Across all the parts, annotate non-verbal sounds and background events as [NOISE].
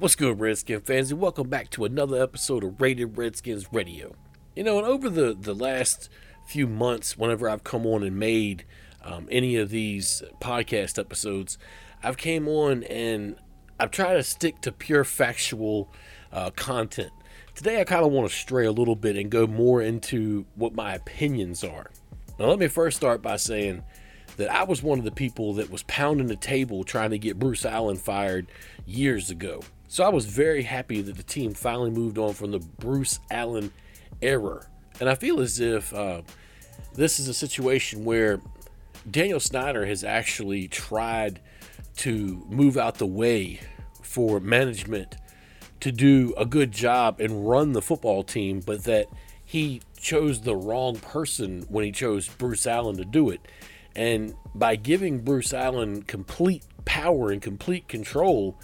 What's good, Redskin fans, and welcome back to another episode of Rated Redskins Radio. You know, and over the, the last few months, whenever I've come on and made um, any of these podcast episodes, I've came on and I've tried to stick to pure factual uh, content. Today, I kind of want to stray a little bit and go more into what my opinions are. Now, let me first start by saying that I was one of the people that was pounding the table trying to get Bruce Allen fired years ago. So I was very happy that the team finally moved on from the Bruce Allen error. And I feel as if uh, this is a situation where Daniel Snyder has actually tried to move out the way for management to do a good job and run the football team, but that he chose the wrong person when he chose Bruce Allen to do it. And by giving Bruce Allen complete power and complete control,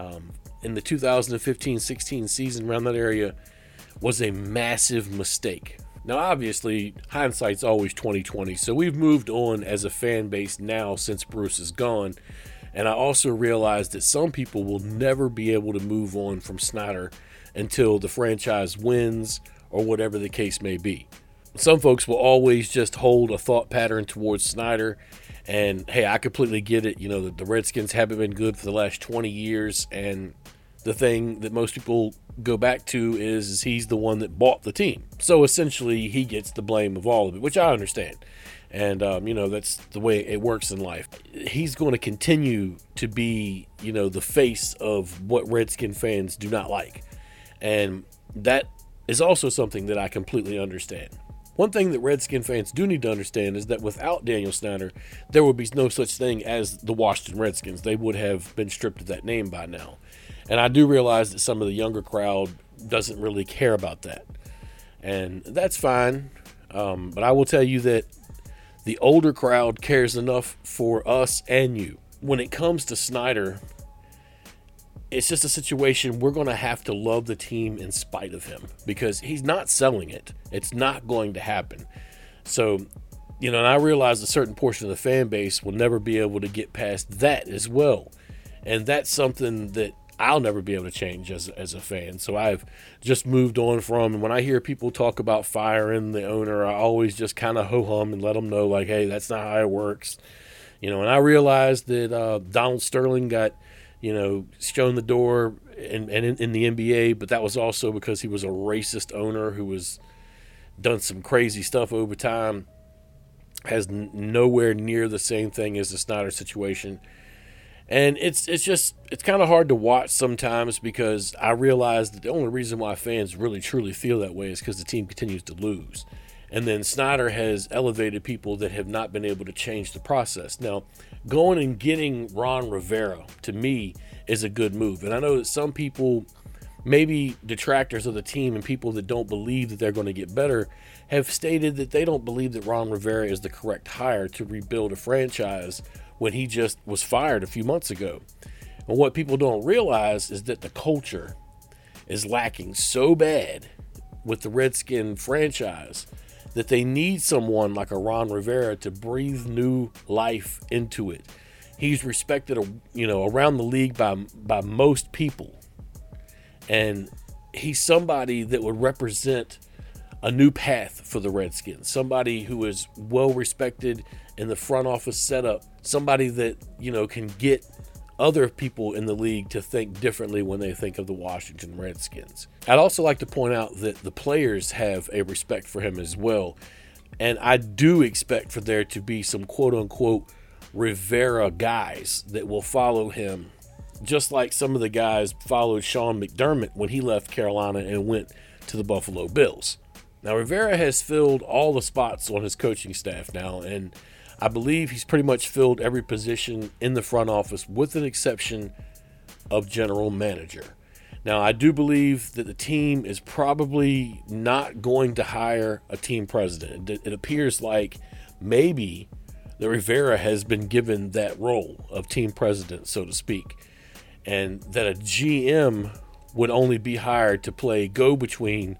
um, in the 2015 16 season around that area was a massive mistake. Now, obviously, hindsight's always 2020, so we've moved on as a fan base now since Bruce is gone. And I also realized that some people will never be able to move on from Snyder until the franchise wins or whatever the case may be. Some folks will always just hold a thought pattern towards Snyder. And hey, I completely get it. You know, the, the Redskins haven't been good for the last 20 years, and the thing that most people go back to is, is he's the one that bought the team. So essentially, he gets the blame of all of it, which I understand. And, um, you know, that's the way it works in life. He's going to continue to be, you know, the face of what Redskin fans do not like. And that is also something that I completely understand. One thing that Redskin fans do need to understand is that without Daniel Snyder, there would be no such thing as the Washington Redskins. They would have been stripped of that name by now. And I do realize that some of the younger crowd doesn't really care about that. And that's fine. Um, but I will tell you that the older crowd cares enough for us and you. When it comes to Snyder, it's just a situation we're going to have to love the team in spite of him because he's not selling it. It's not going to happen. So, you know, and I realize a certain portion of the fan base will never be able to get past that as well. And that's something that I'll never be able to change as, as a fan. So I've just moved on from. And when I hear people talk about firing the owner, I always just kind of ho hum and let them know, like, hey, that's not how it works. You know, and I realized that uh, Donald Sterling got, you know, shown the door and in, in, in, the NBA, but that was also because he was a racist owner who was done some crazy stuff over time. Has n- nowhere near the same thing as the Snyder situation and it's it's just it's kind of hard to watch sometimes because I realize that the only reason why fans really truly feel that way is because the team continues to lose. And then Snyder has elevated people that have not been able to change the process. Now, going and getting Ron Rivera to me is a good move. And I know that some people, maybe detractors of the team and people that don't believe that they're going to get better, have stated that they don't believe that Ron Rivera is the correct hire to rebuild a franchise when he just was fired a few months ago. And what people don't realize is that the culture is lacking so bad with the Redskin franchise that they need someone like a Ron Rivera to breathe new life into it. He's respected, you know, around the league by by most people, and he's somebody that would represent a new path for the Redskins. Somebody who is well respected in the front office setup, somebody that, you know, can get other people in the league to think differently when they think of the Washington Redskins. I'd also like to point out that the players have a respect for him as well. And I do expect for there to be some quote unquote Rivera guys that will follow him, just like some of the guys followed Sean McDermott when he left Carolina and went to the Buffalo Bills. Now, Rivera has filled all the spots on his coaching staff now, and I believe he's pretty much filled every position in the front office with an exception of general manager. Now, I do believe that the team is probably not going to hire a team president. It appears like maybe the Rivera has been given that role of team president, so to speak, and that a GM would only be hired to play go between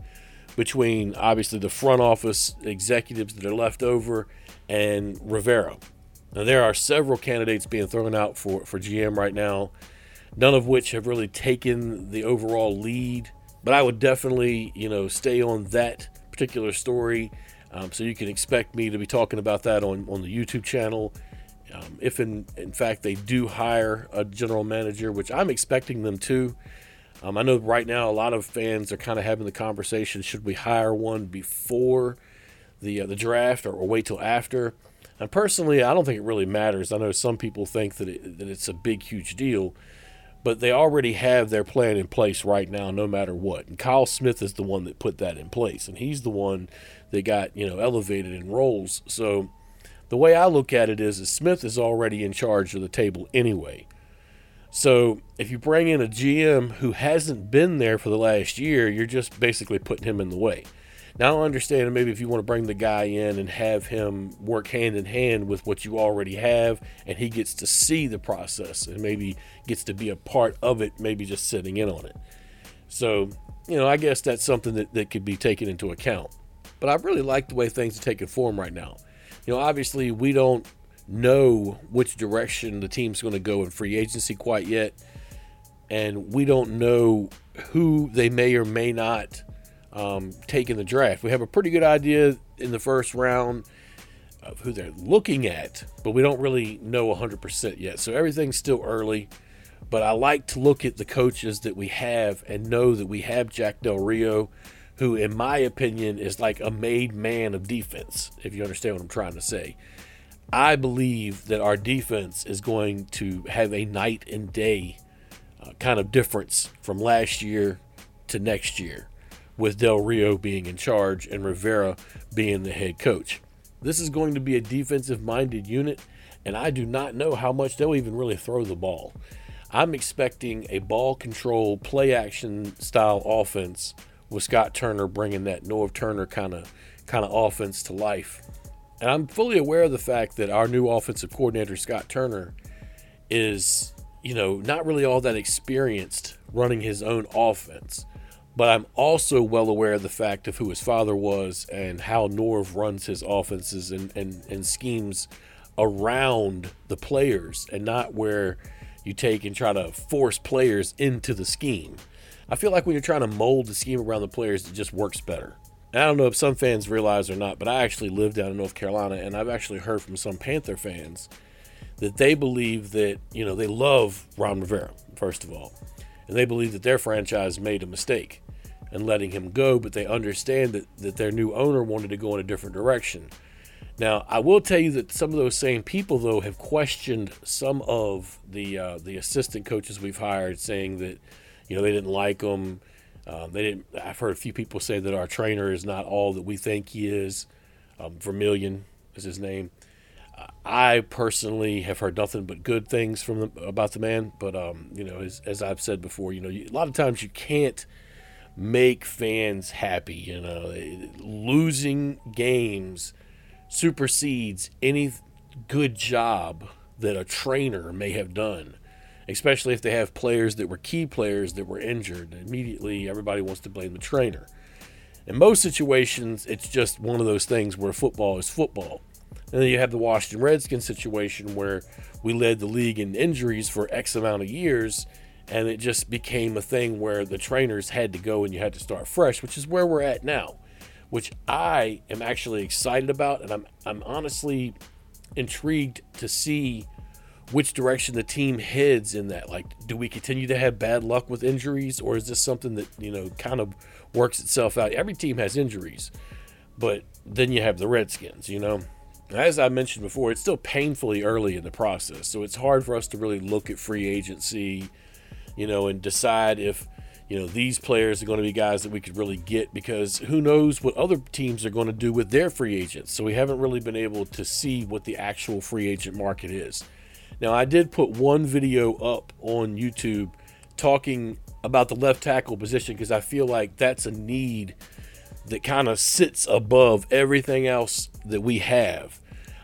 between obviously the front office executives that are left over and Rivera. Now, there are several candidates being thrown out for, for GM right now. none of which have really taken the overall lead. But I would definitely, you know, stay on that particular story. Um, so you can expect me to be talking about that on, on the YouTube channel. Um, if in, in fact they do hire a general manager, which I'm expecting them to. Um, I know right now a lot of fans are kind of having the conversation: should we hire one before the uh, the draft or, or, wait till after? And personally, I don't think it really matters. I know some people think that it, that it's a big, huge deal, but they already have their plan in place right now, no matter what. And Kyle Smith is the one that put that in place, and he's the one that got you know elevated in roles. So the way I look at it is, is Smith is already in charge of the table anyway. So if you bring in a GM who hasn't been there for the last year, you're just basically putting him in the way. Now I understand maybe if you want to bring the guy in and have him work hand in hand with what you already have, and he gets to see the process and maybe gets to be a part of it, maybe just sitting in on it. So, you know, I guess that's something that, that could be taken into account. But I really like the way things are taking form right now. You know, obviously we don't know which direction the team's going to go in free agency quite yet. And we don't know who they may or may not um, take in the draft. We have a pretty good idea in the first round of who they're looking at, but we don't really know 100% yet. So everything's still early. But I like to look at the coaches that we have and know that we have Jack Del Rio, who, in my opinion, is like a made man of defense, if you understand what I'm trying to say. I believe that our defense is going to have a night and day uh, kind of difference from last year to next year, with Del Rio being in charge and Rivera being the head coach. This is going to be a defensive minded unit, and I do not know how much they'll even really throw the ball. I'm expecting a ball control, play action style offense with Scott Turner bringing that Norv Turner kind of kind of offense to life. And I'm fully aware of the fact that our new offensive coordinator, Scott Turner, is, you know, not really all that experienced running his own offense. But I'm also well aware of the fact of who his father was and how Norv runs his offenses and, and, and schemes around the players and not where you take and try to force players into the scheme. I feel like when you're trying to mold the scheme around the players, it just works better. And I don't know if some fans realize or not, but I actually live down in North Carolina, and I've actually heard from some Panther fans that they believe that, you know, they love Ron Rivera, first of all. And they believe that their franchise made a mistake in letting him go, but they understand that, that their new owner wanted to go in a different direction. Now, I will tell you that some of those same people, though, have questioned some of the uh, the assistant coaches we've hired, saying that you know they didn't like them, um, they didn't. I've heard a few people say that our trainer is not all that we think he is. Um, Vermillion is his name. I personally have heard nothing but good things from the, about the man. But um, you know, as, as, I've said before, you know, you, a lot of times you can't make fans happy. You know, losing games supersedes any good job that a trainer may have done especially if they have players that were key players that were injured. Immediately, everybody wants to blame the trainer. In most situations, it's just one of those things where football is football. And then you have the Washington Redskins situation where we led the league in injuries for X amount of years, and it just became a thing where the trainers had to go and you had to start fresh, which is where we're at now, which I am actually excited about, and I'm I'm honestly intrigued to see which direction the team heads in that. Like, do we continue to have bad luck with injuries, or is this something that you know kind of works itself out? Every team has injuries, but then you have the Redskins. You know, as I mentioned before, it's still painfully early in the process, so it's hard for us to really look at free agency, you know, and decide if you know these players are going to be guys that we could really get because who knows what other teams are going to do with their free agents. So we haven't really been able to see what the actual free agent market is. Now, I did put one video up on YouTube talking about the left tackle position because I feel like that's a need that kind of sits above everything else that we have.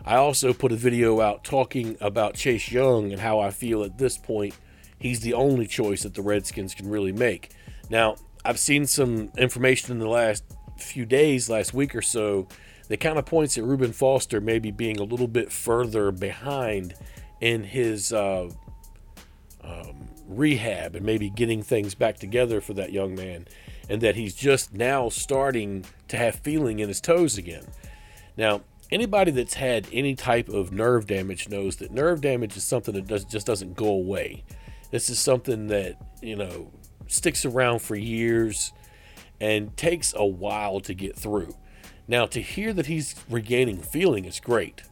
I also put a video out talking about Chase Young and how I feel at this point he's the only choice that the Redskins can really make. Now, I've seen some information in the last few days, last week or so, that kind of points at Reuben Foster maybe being a little bit further behind in his uh, um, rehab and maybe getting things back together for that young man, and that he's just now starting to have feeling in his toes again. Now, anybody that's had any type of nerve damage knows that nerve damage is something that does, just doesn't go away. This is something that, you know, sticks around for years and takes a while to get through. Now, to hear that he's regaining feeling is great,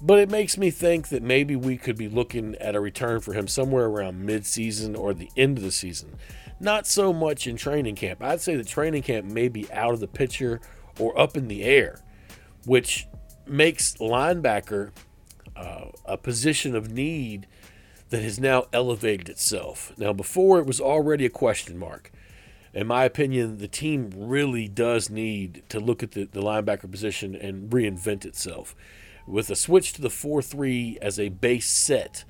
but it makes me think that maybe we could be looking at a return for him somewhere around mid-season or the end of the season. Not so much in training camp. I'd say the training camp may be out of the picture or up in the air, which makes linebacker uh, a position of need that has now elevated itself. Now, before it was already a question mark in my opinion, the team really does need to look at the, the linebacker position and reinvent itself. With a switch to the 4 3 as a base set,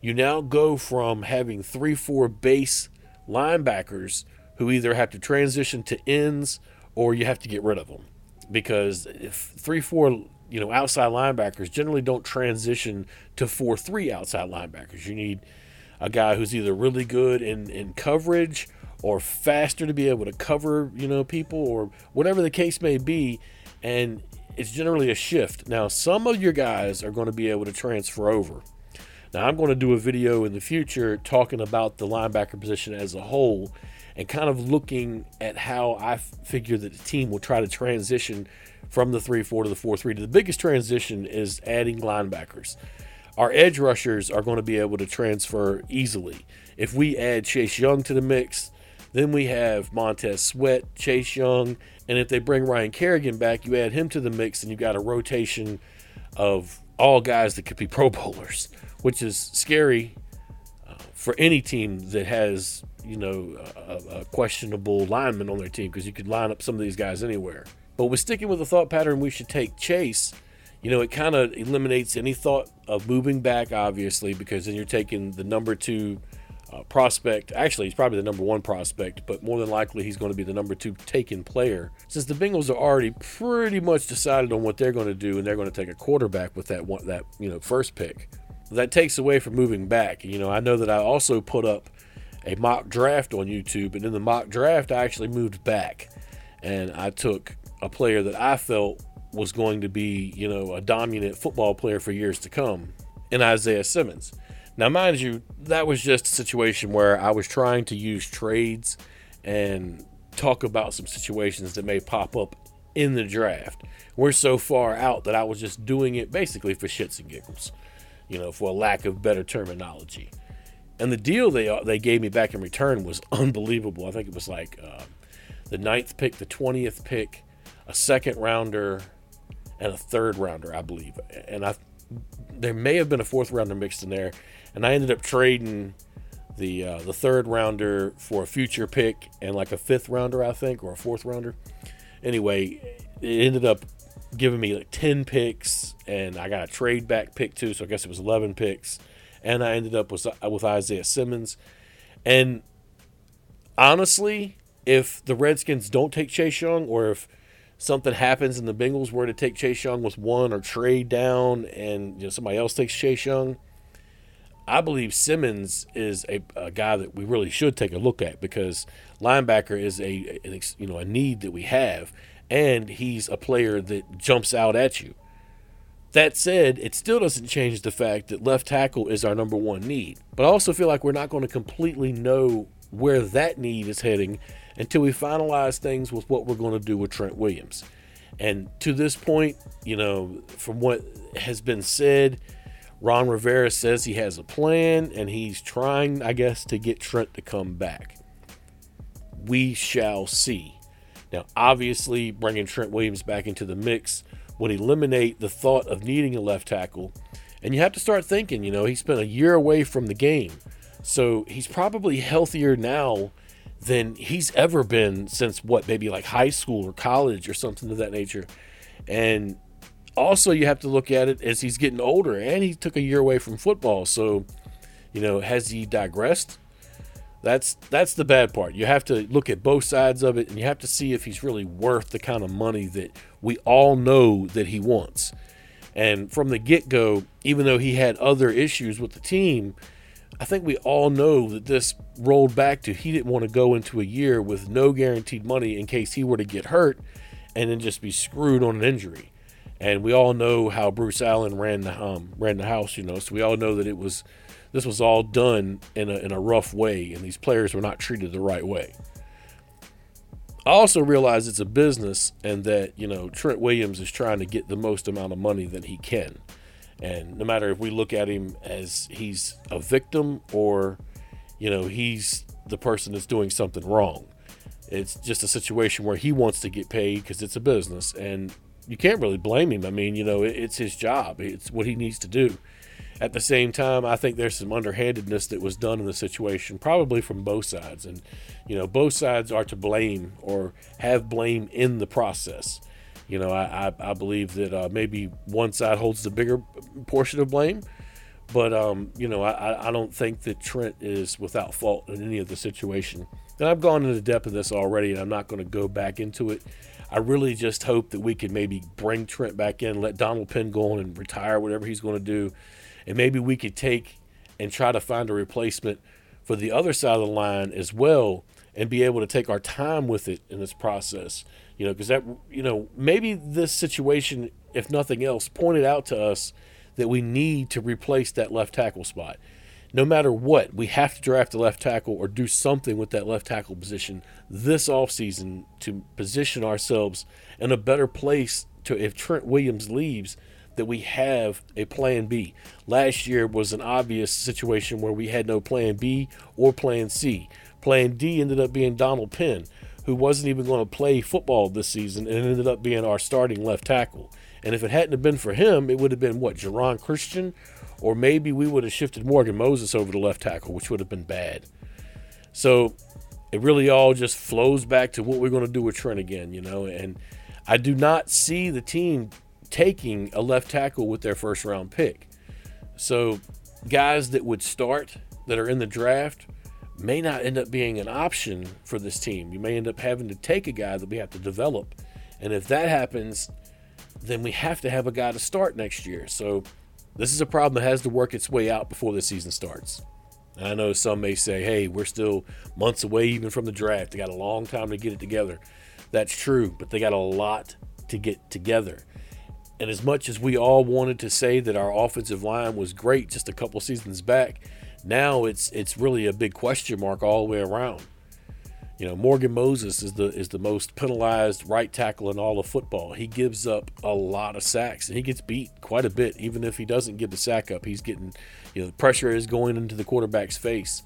you now go from having 3 4 base linebackers who either have to transition to ends or you have to get rid of them. Because if 3 4 you know outside linebackers generally don't transition to 4 3 outside linebackers, you need a guy who's either really good in, in coverage or faster to be able to cover, you know, people or whatever the case may be. And it's generally a shift. Now, some of your guys are going to be able to transfer over. Now, I'm going to do a video in the future talking about the linebacker position as a whole and kind of looking at how I figure that the team will try to transition from the 3 4 to the 4 3. The biggest transition is adding linebackers. Our edge rushers are going to be able to transfer easily. If we add Chase Young to the mix, then we have Montez Sweat, Chase Young, and if they bring Ryan Kerrigan back, you add him to the mix, and you've got a rotation of all guys that could be Pro Bowlers, which is scary uh, for any team that has you know a, a questionable lineman on their team because you could line up some of these guys anywhere. But with sticking with the thought pattern, we should take Chase. You know, it kind of eliminates any thought of moving back, obviously, because then you're taking the number two uh, prospect. Actually, he's probably the number one prospect, but more than likely he's going to be the number two taken player. Since the Bengals are already pretty much decided on what they're going to do, and they're going to take a quarterback with that one, that you know first pick. That takes away from moving back. You know, I know that I also put up a mock draft on YouTube, and in the mock draft, I actually moved back, and I took a player that I felt was going to be, you know, a dominant football player for years to come, in Isaiah Simmons. Now, mind you, that was just a situation where I was trying to use trades and talk about some situations that may pop up in the draft. We're so far out that I was just doing it basically for shits and giggles, you know, for a lack of better terminology. And the deal they they gave me back in return was [LAUGHS] unbelievable. I think it was like uh, the ninth pick, the twentieth pick, a second rounder, and a third rounder, I believe. And I there may have been a fourth rounder mixed in there and I ended up trading the uh, the third rounder for a future pick and like a fifth rounder, I think, or a fourth rounder. Anyway, it ended up giving me like ten picks, and I got a trade back pick too, so I guess it was eleven picks. And I ended up with with Isaiah Simmons, and honestly, if the Redskins don't take Chase Young, or if something happens and the Bengals were to take Chase Young with one or trade down, and you know somebody else takes Chase Young I believe Simmons is a, a, guy that we really should take a look at because linebacker is a an, you know a need that we have, and he's a player that jumps out at you. That said, it still doesn't change the fact that left tackle is our number one need. But I also feel like we're not going to completely know where that need is heading until we finalize things with what we're going to do with Trent Williams. And to this point, you know, from what has been said, Ron Rivera says he has a plan and he's trying, I guess, to get Trent to come back. We shall see. Now, obviously, bringing Trent Williams back into the mix would eliminate the thought of needing a left tackle. And you have to start thinking, you know, he spent a year away from the game. So he's probably healthier now than he's ever been since what, maybe like high school or college or something of that nature. And also you have to look at it as he's getting older and he took a year away from football. So, you know, has he digressed? That's that's the bad part. You have to look at both sides of it and you have to see if he's really worth the kind of money that we all know that he wants. And from the get-go, even though he had other issues with the team, I think we all know that this rolled back to he didn't want to go into a year with no guaranteed money in case he were to get hurt and then just be screwed on an injury. And we all know how Bruce Allen ran the um, ran the house, you know. So we all know that it was this was all done in a, in a rough way, and these players were not treated the right way. I also realize it's a business, and that you know Trent Williams is trying to get the most amount of money that he can. And no matter if we look at him as he's a victim or, you know, he's the person that's doing something wrong, it's just a situation where he wants to get paid because it's a business, and you can't really blame him. I mean, you know, it's his job, it's what he needs to do. At the same time, I think there's some underhandedness that was done in the situation, probably from both sides. And, you know, both sides are to blame or have blame in the process. You know, I, I, I believe that uh, maybe one side holds the bigger portion of blame. But, um, you know, I, I don't think that Trent is without fault in any of the situation. And I've gone into the depth of this already, and I'm not going to go back into it. I really just hope that we can maybe bring Trent back in, let Donald Penn go on and retire, whatever he's going to do. And maybe we could take and try to find a replacement for the other side of the line as well and be able to take our time with it in this process. You know, because that, you know, maybe this situation, if nothing else, pointed out to us that we need to replace that left tackle spot no matter what, we have to draft a left tackle or do something with that left tackle position this offseason to position ourselves in a better place to if Trent Williams leaves that we have a plan B. Last year was an obvious situation where we had no plan B or plan C. Plan D ended up being Donald Penn, who wasn't even going to play football this season and ended up being our starting left tackle. And if it hadn't have been for him, it would have been what, Geron Christian or maybe we would have shifted Morgan Moses over to left tackle, which would have been bad. So it really all just flows back to what we're going to do with Trent again, you know. And I do not see the team taking a left tackle with their first round pick. So guys that would start that are in the draft may not end up being an option for this team. You may end up having to take a guy that we have to develop. And if that happens, then we have to have a guy to start next year. So this is a problem that has to work its way out before the season starts. I know some may say, hey, we're still months away even from the draft. They got a long time to get it together. That's true, but they got a lot to get together. And as much as we all wanted to say that our offensive line was great just a couple seasons back, now it's it's really a big question mark all the way around. You know, Morgan Moses is the is the most penalized right tackle in all of football. He gives up a lot of sacks and he gets beat quite a bit. Even if he doesn't give the sack up, he's getting you know the pressure is going into the quarterback's face.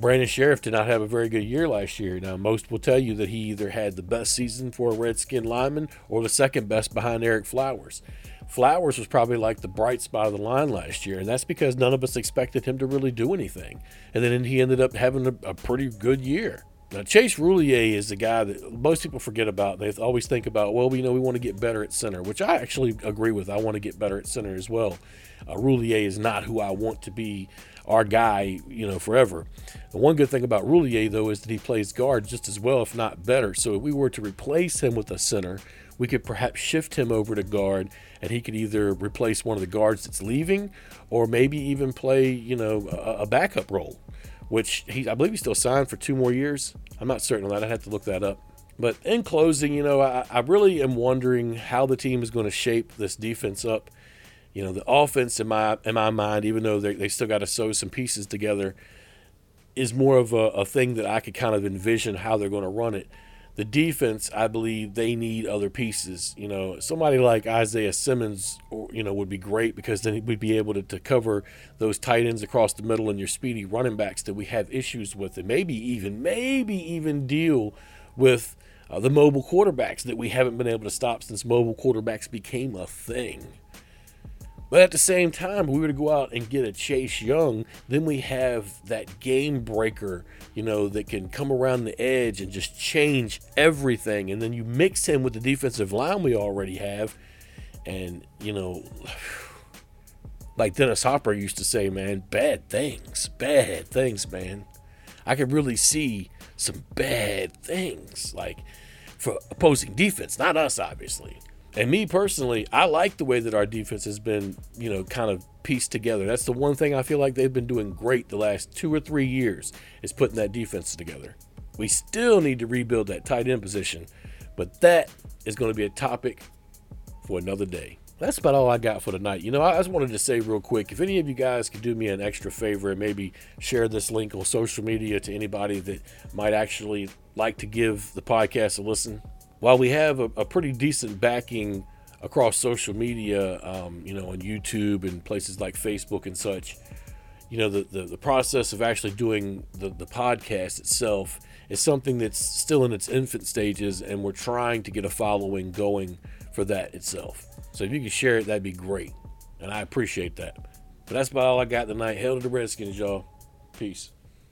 Brandon Scherff did not have a very good year last year. Now, most will tell you that he either had the best season for a Redskin lineman or the second best behind Ereck Flowers. Flowers was probably like the bright spot of the line last year, and that's because none of us expected him to really do anything. And then he ended up having a, a pretty good year. Now, Chase Roullier is the guy that most people forget about. They always think about, well, we know we want to get better at center, which I actually agree with. I want to get better at center as well. Uh, Roullier is not who I want to be our guy, you know, forever. The one good thing about Roullier, though, is that he plays guard just as well, if not better. So if we were to replace him with a center, we could perhaps shift him over to guard, and he could either replace one of the guards that's leaving, or maybe even play, you know, a, a backup role which he I believe he's still signed for two more years. I'm not certain on that. I'd have to look that up. But in closing, you know, I, I really am wondering how the team is going to shape this defense up. You know, the offense in my in my mind, even though they, they still got to sew some pieces together, is more of a, a thing that I could kind of envision how they're going to run it the defense, I believe they need other pieces. You know, somebody like Isaiah Simmons, or, you know, would be great because then we'd be able to, to cover those tight ends across the middle and your speedy running backs that we have issues with, and maybe even, maybe even deal with uh, the mobile quarterbacks that we haven't been able to stop since mobile quarterbacks became a thing. But at the same time, we were to go out and get a Chase Young, then we have that game breaker, you know, that can come around the edge and just change everything. And then you mix him with the defensive line we already have. And, you know, [SIGHS] like Dennis Hopper used to say, man, bad things, bad things, man. I could really see some bad things, like for opposing defense, not us, obviously. And me personally, I like the way that our defense has been, you know, kind of pieced together. That's the one thing I feel like they've been doing great the last two or three years is putting that defense together. We still need to rebuild that tight end position, but that is going to be a topic for another day. That's about all I got for tonight. You know, I just wanted to say real quick if any of you guys could do me an extra favor and maybe share this link on social media to anybody that might actually like to give the podcast a listen. While we have a, a pretty decent backing across social media, um, you know, on YouTube and places like Facebook and such, you know, the, the, the process of actually doing the, the podcast itself is something that's still in its infant stages, and we're trying to get a following going for that itself. So if you could share it, that'd be great. And I appreciate that. But that's about all I got tonight. Hell to the Redskins, y'all. Peace.